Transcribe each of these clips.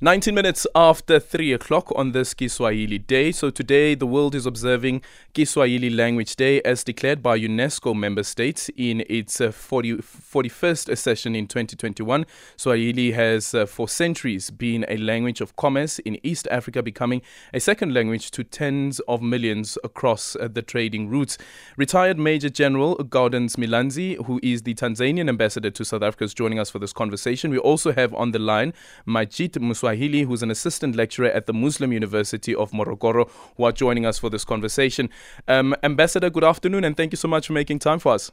19 minutes after 3 o'clock on this Kiswahili Day. So today the world is observing Kiswahili Language Day as declared by UNESCO member states in its uh, 40, 41st session in 2021. Swahili has uh, for centuries been a language of commerce in East Africa, becoming a second language to tens of millions across uh, the trading routes. Retired Major General Gaudence Milanzi, who is the Tanzanian ambassador to South Africa, is joining us for this conversation. We also have on the line Majid Muswa Swahili, who's an assistant lecturer at the Muslim University of Morogoro, who are joining us for this conversation. Um, Ambassador, good afternoon, and thank you so much for making time for us.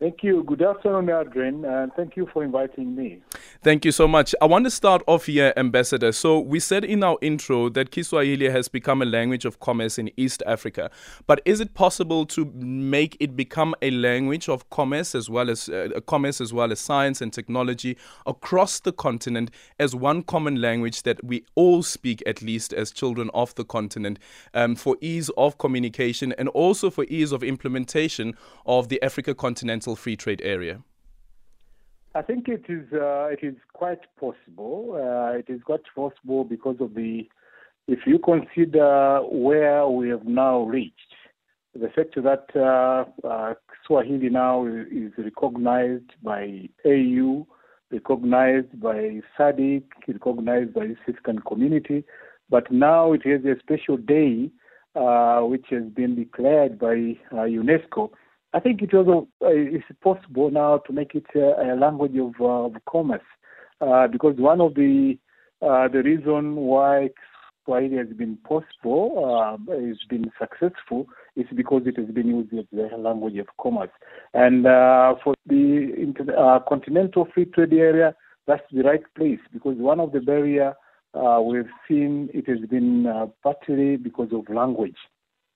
Thank you. Good afternoon, Adrian, and thank you for inviting me. Thank you so much. I want to start off here, Ambassador. So, we said in our intro that Kiswahili has become a language of commerce in East Africa. But is it possible to make it become a language of commerce as well as uh, commerce as well as science and technology across the continent as one common language that we all speak, at least as children of the continent, um, for ease of communication and also for ease of implementation of the Africa continental free trade area? I think it is uh, it is quite possible. Uh, it is quite possible because of the if you consider where we have now reached, the fact that uh, uh Swahili now is recognized by AU, recognized by SADC, recognized by the African community, but now it has a special day uh, which has been declared by uh, UNESCO I think it uh, is possible now to make it a, a language of, uh, of commerce, uh, because one of the uh, the reason why Swahili has been possible, uh, has been successful, is because it has been used as a language of commerce. And uh, for the inter- continental free trade area, that's the right place because one of the barrier we've seen it has been partly because of language.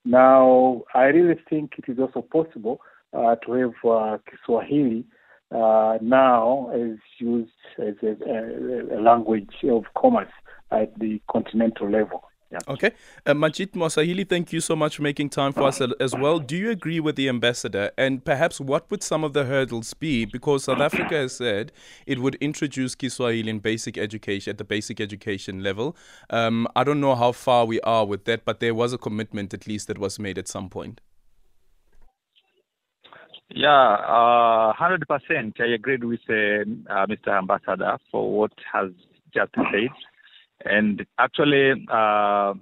Now, I really think it is also possible uh, to have uh, Kiswahili uh, now as used as a, a, language of commerce at the continental level. Yeah. Okay. Uh, Majid Mswahili, thank you so much for making time for us as well. Do you agree with the ambassador? And perhaps what would some of the hurdles be? Because South Africa has said it would introduce Kiswahili in basic education, at the basic education level. Um, I don't know how far we are with that, but there was a commitment at least that was made at some point. Yeah, uh, 100%. I agreed with uh, uh, Mr. Ambassador for what has just said. And actually, uh,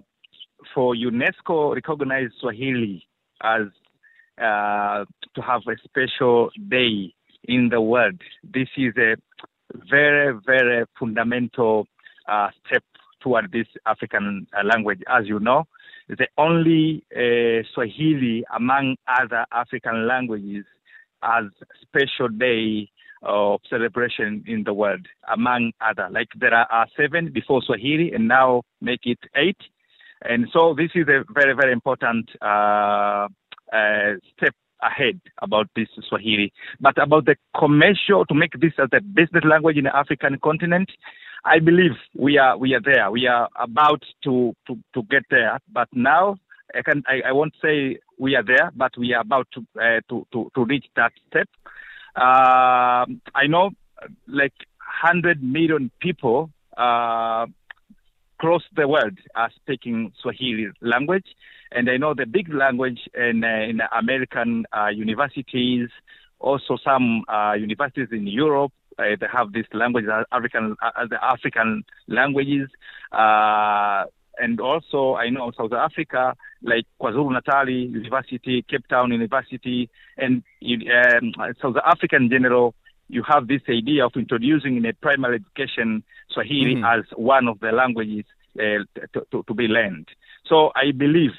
for UNESCO recognize Swahili as uh, to have a special day in the world, this is a very, very fundamental step toward this African language. As you know, the only Swahili among other African languages as special day of celebration in the world, among other. Like there are seven before Swahili, and now make it eight. And so this is a very, very important uh, uh, step ahead about this Swahili. But about the commercial, to make this as a business language in the African continent, I believe we are we are there. We are about to to, to get there. But now I can I, I won't say we are there, but we are about to uh, to, to, to reach that step. Uh, I know like 100 million people uh, across the world are speaking Swahili language, and I know the big language in, uh, in American uh, universities, also some uh, universities in Europe. they have this language, African, the African languages and also I know South Africa, like KwaZulu Natal University, Cape Town University, and um, South Africa in general, you have this idea of introducing in a primary education Swahili mm-hmm. as one of the languages uh, to, to, to, be learned. So I believe,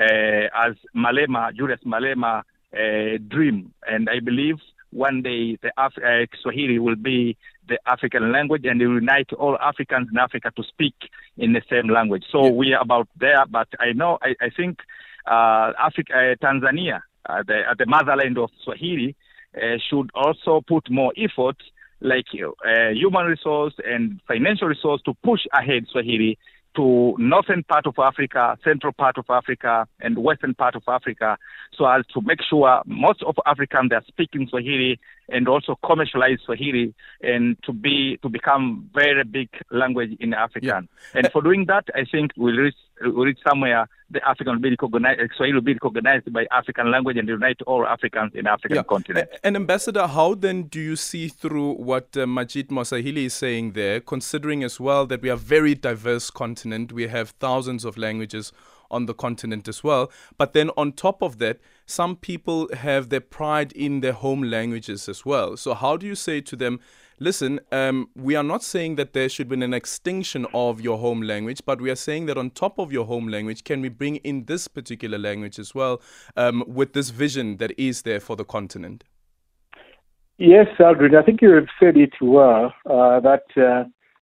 uh, as Malema, Julius Malema, uh, dream, and I believe one day the Af- uh, Swahili will be the African language and unite all Africans in Africa to speak in the same language. So yeah. we are about there, but I know, I, I think uh, Africa, uh, Tanzania, uh, the, uh, the motherland of Swahili, uh, should also put more effort like uh, human resource and financial resource to push ahead Swahili to northern part of Africa, central part of Africa, and western part of Africa, so as to make sure most of Africans are speaking Swahili and also commercialize Swahili and to be to become very big language in Africa. Yeah. And for doing that, I think we'll reach, we'll reach somewhere the African will be recognized, Swahili will be recognized by African language and unite all Africans in African yeah. continent. And Ambassador, how then do you see through what uh, Majid Mswahili is saying there, considering as well that we are a very diverse continent, we have thousands of languages on the continent as well. But then on top of that, some people have their pride in their home languages as well. So how do you say to them, listen, um, we are not saying that there should be an extinction of your home language, but we are saying that on top of your home language, can we bring in this particular language as well um, with this vision that is there for the continent? Yes, Aldrin, I think you have said it well. Uh, that uh,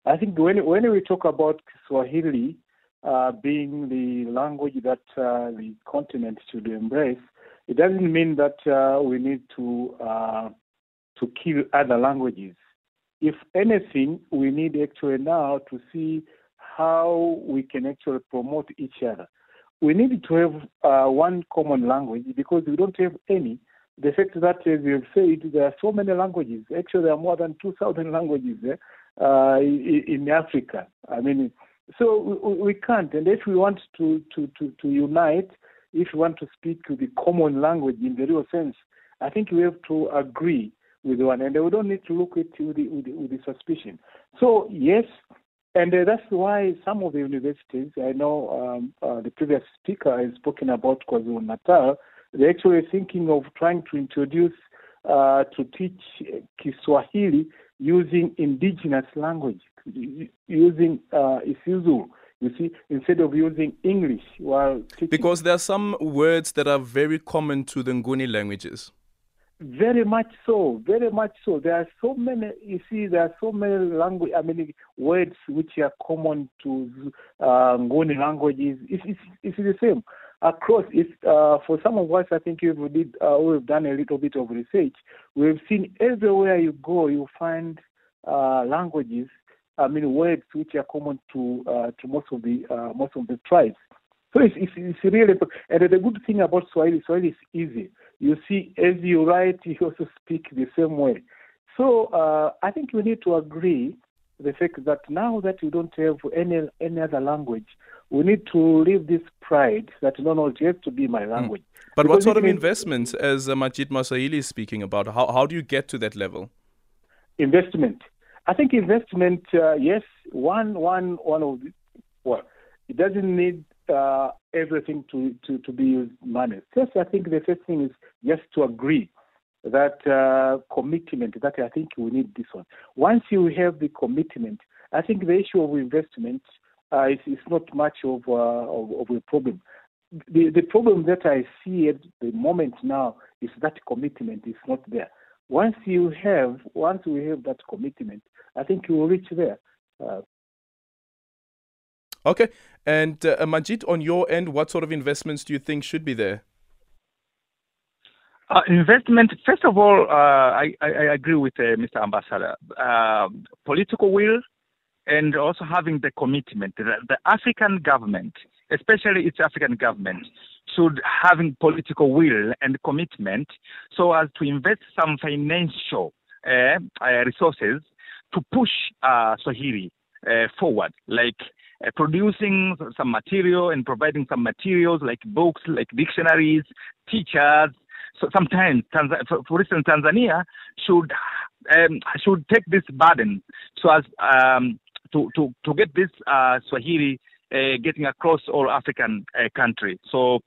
I think when when we talk about Swahili, uh, being the language that uh, the continent should embrace, it doesn't mean that uh, we need to uh, to kill other languages. If anything, we need actually now to see how we can actually promote each other. We need to have uh, one common language because we don't have any. The fact that, as you have said, there are so many languages. Actually, there are more than 2,000 languages eh, in, in Africa. I mean, so we, we can't. And if we want to, to, to, to unite, if you want to speak to the common language in the real sense, I think we have to agree with one, and we don't need to look at it with the, with the, with the suspicion. So yes, and uh, that's why some of the universities, I know um, uh, the previous speaker has spoken about KwaZulu Natal, they're actually thinking of trying to introduce uh, to teach Kiswahili using indigenous language using uh, Isizulu. You see, instead of using English while teaching. Because there are some words that are very common to the Nguni languages. Very much so, very much so. There are so many, you see, there are so many language, I mean, words which are common to uh, Nguni languages. It's, it's, it's the same. Across, it's, uh, for some of us, I think we've, did, uh, we've done a little bit of research. We've seen everywhere you go, you find uh, languages I mean, words which are common to uh, to most of the uh, most of the tribes. So it's, it's, it's really, and the good thing about Swahili, Swahili is easy. You see, as you write, you also speak the same way. So uh, I think we need to agree the fact that now that we don't have any any other language, we need to leave this pride that no, no, it has to be my hmm. language. Mm. But because what sort of investments, as uh, Majid Mswahili is speaking about, how how do you get to that level? Investment. I think investment, uh, yes, one, one, one of the, well, it doesn't need uh, everything to, to, to be used money. First, I think the first thing is just to agree that uh, commitment, that I think we need this one. Once you have the commitment, I think the issue of investment uh, is, is not much of, uh, of, of a problem. The, the problem that I see at the moment now is that commitment is not there. Once you have, once we have that commitment, I think you will reach there. Uh, okay. And uh, Majid, on your end, what sort of investments do you think should be there? Uh, investment, first of all, uh, I, I, I, agree with uh, Mr. Ambassador. Um, political will and also having the commitment. The, the, African government, especially its African government, should having political will and commitment so as to invest some financial uh, resources to push uh, Swahili uh, forward, like uh, producing some material and providing some materials like books, like dictionaries, teachers. So sometimes, for, for instance, Tanzania should um, should take this burden so as um, to, to to get this uh, Swahili uh, getting across all African uh, countries. So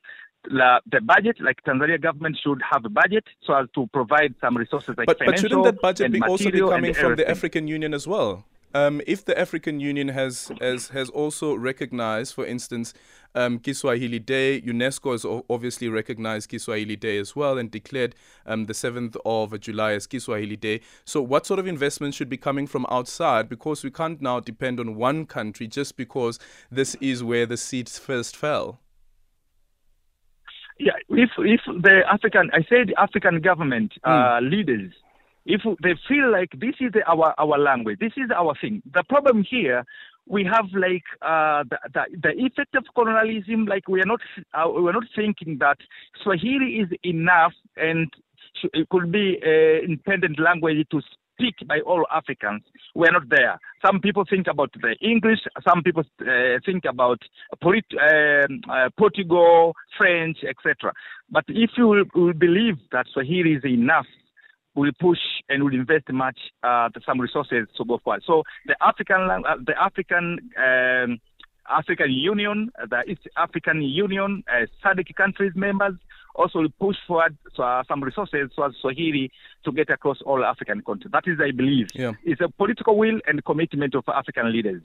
La, the budget, like Tanzania government should have a budget so as to provide some resources like but, financial But shouldn't that budget be also be coming from the African Union as well? Um, if the African Union has, has has also recognized, for instance, um, Kiswahili Day, UNESCO has obviously recognized Kiswahili Day as well and declared um, the 7th of July as Kiswahili Day. So, what sort of investment should be coming from outside? Because we can't now depend on one country just because this is where the seeds first fell yeah, if if the African, I said African government uh, mm. leaders, if they feel like this is the, our our language, this is our thing. The problem here, we have like uh, the, the, the effect of colonialism. Like we are not uh, we are not thinking that Swahili is enough and it could be an independent language to speak by all Africans. We're not there. Some people think about the English. Some people uh, think about Polit- um, uh, Portugal, French, etc. But if you will believe that Swahili is enough will push and will invest much uh, some resources to go forward. So the African uh, the African um, African Union, the East African Union, uh, SADC countries members also will push forward uh, some resources so Swahili to get across all African continents. That is, I believe, yeah. it's a political will and commitment of African leaders.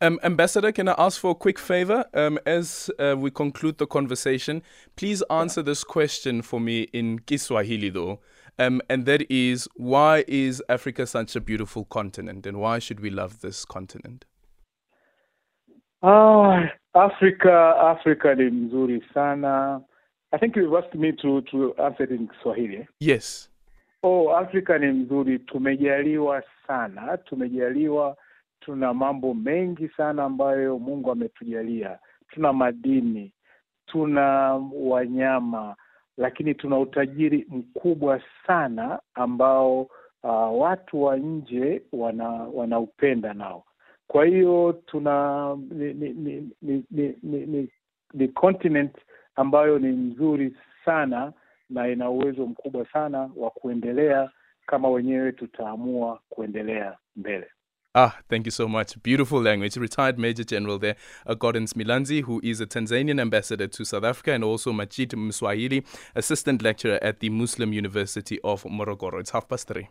Um, Ambassador, can I ask for a quick favor? Um, as uh, we conclude the conversation, please answer yeah. this question for me in Kiswahili, though. Um, and that is why is Africa such a beautiful continent and why should we love this continent? Oh, Africa, Africa ni mzuri sana. I think you asked me to, to answer it in Kiswahili. Yes. Oh, Afrika ni mzuri, tumejaliwa sana, tumejaliwa, tuna mambo mengi sana ambayo Mungu ametujalia. Tuna madini, tuna wanyama, lakini tuna utajiri mkubwa sana ambao uh, watu wa nje wana wanaupenda nao. Kwa hiyo tuna ni ni ni, ni, ni, ni, ni, ni continent ambayo ni nzuri sana na ina uwezo mkubwa sana wa kuendelea kama wenyewe tutaamua kuendelea mbele. Ah, thank you so much. Beautiful language. Retired Major General there, uh, Gaudence Milanzi, who is a Tanzanian ambassador to South Africa, and also Majid Mswahili, assistant lecturer at the Muslim University of Morogoro. It's half past three.